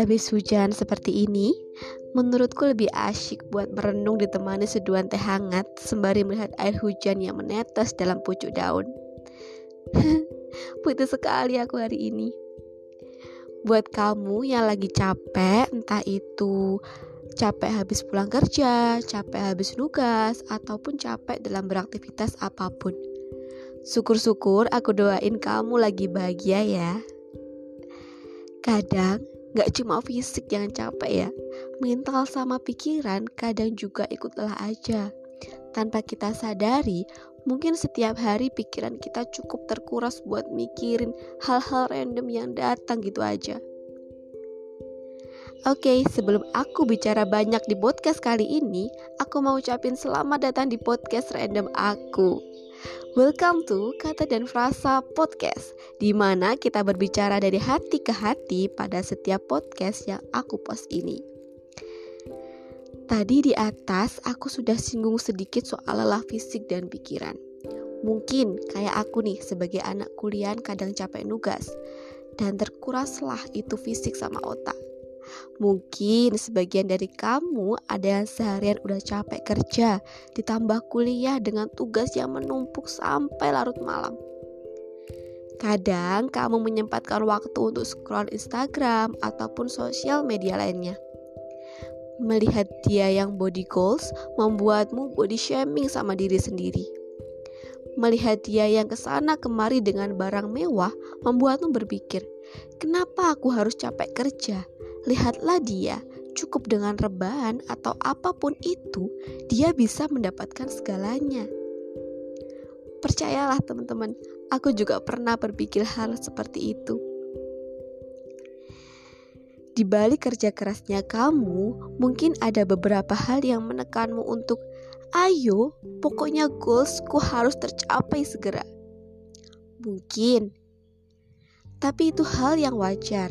Habis hujan seperti ini, menurutku lebih asyik buat merenung ditemani seduhan teh hangat sembari melihat air hujan yang menetes dalam pucuk daun. Putus sekali aku hari ini. Buat kamu yang lagi capek, entah itu capek habis pulang kerja, capek habis nugas, ataupun capek dalam beraktivitas apa pun. Syukur-syukur aku doain kamu lagi bahagia ya. Kadang Gak cuma fisik yang capek ya, mental sama pikiran kadang juga ikut lelah aja. Tanpa kita sadari, mungkin setiap hari pikiran kita cukup terkuras buat mikirin hal-hal random yang datang gitu aja. Oke, okay, sebelum aku bicara banyak di podcast kali ini, aku mau ucapin selamat datang di podcast random aku. Welcome to Kata dan Frasa Podcast di mana kita berbicara dari hati ke hati pada setiap podcast yang aku post ini. Tadi di atas aku sudah singgung sedikit soal lelah fisik dan pikiran. Mungkin kayak aku nih sebagai anak kuliah kadang capek nugas. Dan terkuraslah itu fisik sama otak Mungkin sebagian dari kamu ada yang seharian udah capek kerja, ditambah kuliah dengan tugas yang menumpuk sampai larut malam. Kadang kamu menyempatkan waktu untuk scroll Instagram ataupun sosial media lainnya. Melihat dia yang body goals membuatmu body shaming sama diri sendiri. Melihat dia yang ke sana kemari dengan barang mewah membuatmu berpikir, kenapa aku harus capek kerja? Lihatlah dia, cukup dengan rebahan atau apa pun itu, dia bisa mendapatkan segalanya. Percayalah teman-teman, aku juga pernah berpikir hal seperti itu. Di balik kerja kerasnya kamu, mungkin ada beberapa hal yang menekanmu untuk Ayo, pokoknya goalsku harus tercapai segera. Mungkin, tapi itu hal yang wajar.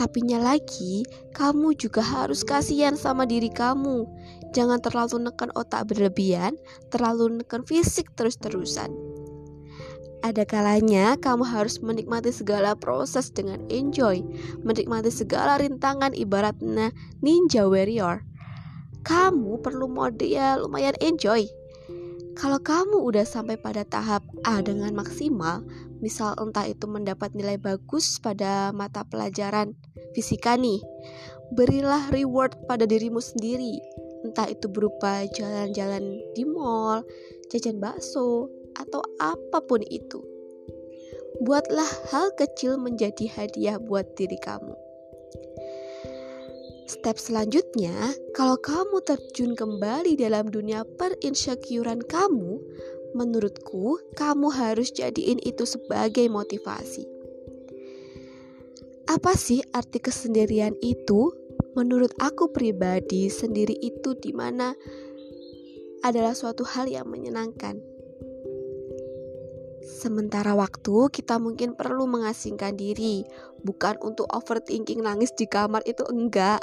Tapinya lagi, kamu juga harus kasihan sama diri kamu. Jangan terlalu nekan otak berlebihan, terlalu nekan fisik terus-terusan. Ada kalanya kamu harus menikmati segala proses dengan enjoy, menikmati segala rintangan ibaratnya ninja warrior. Kamu perlu mode ya lumayan enjoy. Kalau kamu udah sampai pada tahap A dengan maksimal, misal entah itu mendapat nilai bagus pada mata pelajaran fisika nih, berilah reward pada dirimu sendiri, entah itu berupa jalan-jalan di mall, jajan bakso, atau apa pun itu. Buatlah hal kecil menjadi hadiah buat diri kamu. Step selanjutnya, kalau kamu terjun kembali dalam dunia perinsecurean kamu, Menurutku, kamu harus jadiin itu sebagai motivasi. Apa sih arti kesendirian itu? Menurut aku pribadi, sendiri itu di mana adalah suatu hal yang menyenangkan. Sementara waktu kita mungkin perlu mengasingkan diri, bukan untuk overthinking nangis di kamar itu enggak.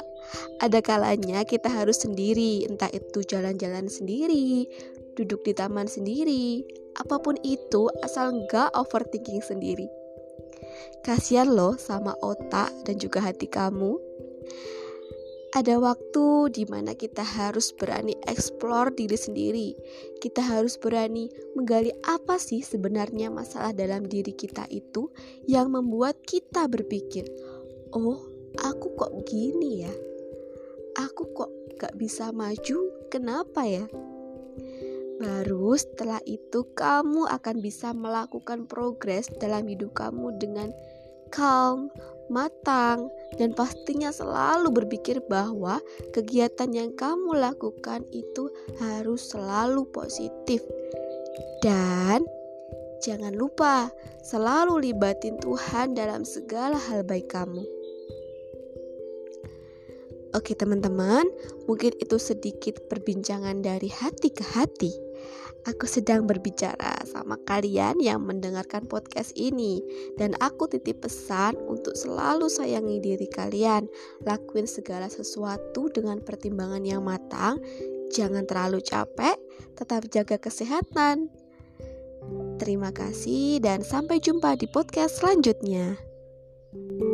Ada kalanya kita harus sendiri, entah itu jalan-jalan sendiri, duduk di taman sendiri, apa pun itu asal nggak overthinking sendiri. Kasihan loh sama otak dan juga hati kamu. Ada waktu di mana kita harus berani explore diri sendiri. Kita harus berani menggali apa sih sebenarnya masalah dalam diri kita itu yang membuat kita berpikir, "Oh, aku kok gini ya? Aku kok gak bisa maju? Kenapa ya?" Baru setelah itu kamu akan bisa melakukan progres dalam hidup kamu dengan calm, matang, dan pastinya selalu berpikir bahwa kegiatan yang kamu lakukan itu harus selalu positif. Dan jangan lupa selalu libatin Tuhan dalam segala hal baik kamu. Oke teman-teman, mungkin itu sedikit perbincangan dari hati ke hati. Aku sedang berbicara sama kalian yang mendengarkan podcast ini, dan aku titip pesan untuk selalu sayangi diri kalian. Lakuin segala sesuatu dengan pertimbangan yang matang, jangan terlalu capek, tetap jaga kesehatan. Terima kasih dan sampai jumpa di podcast selanjutnya. thank you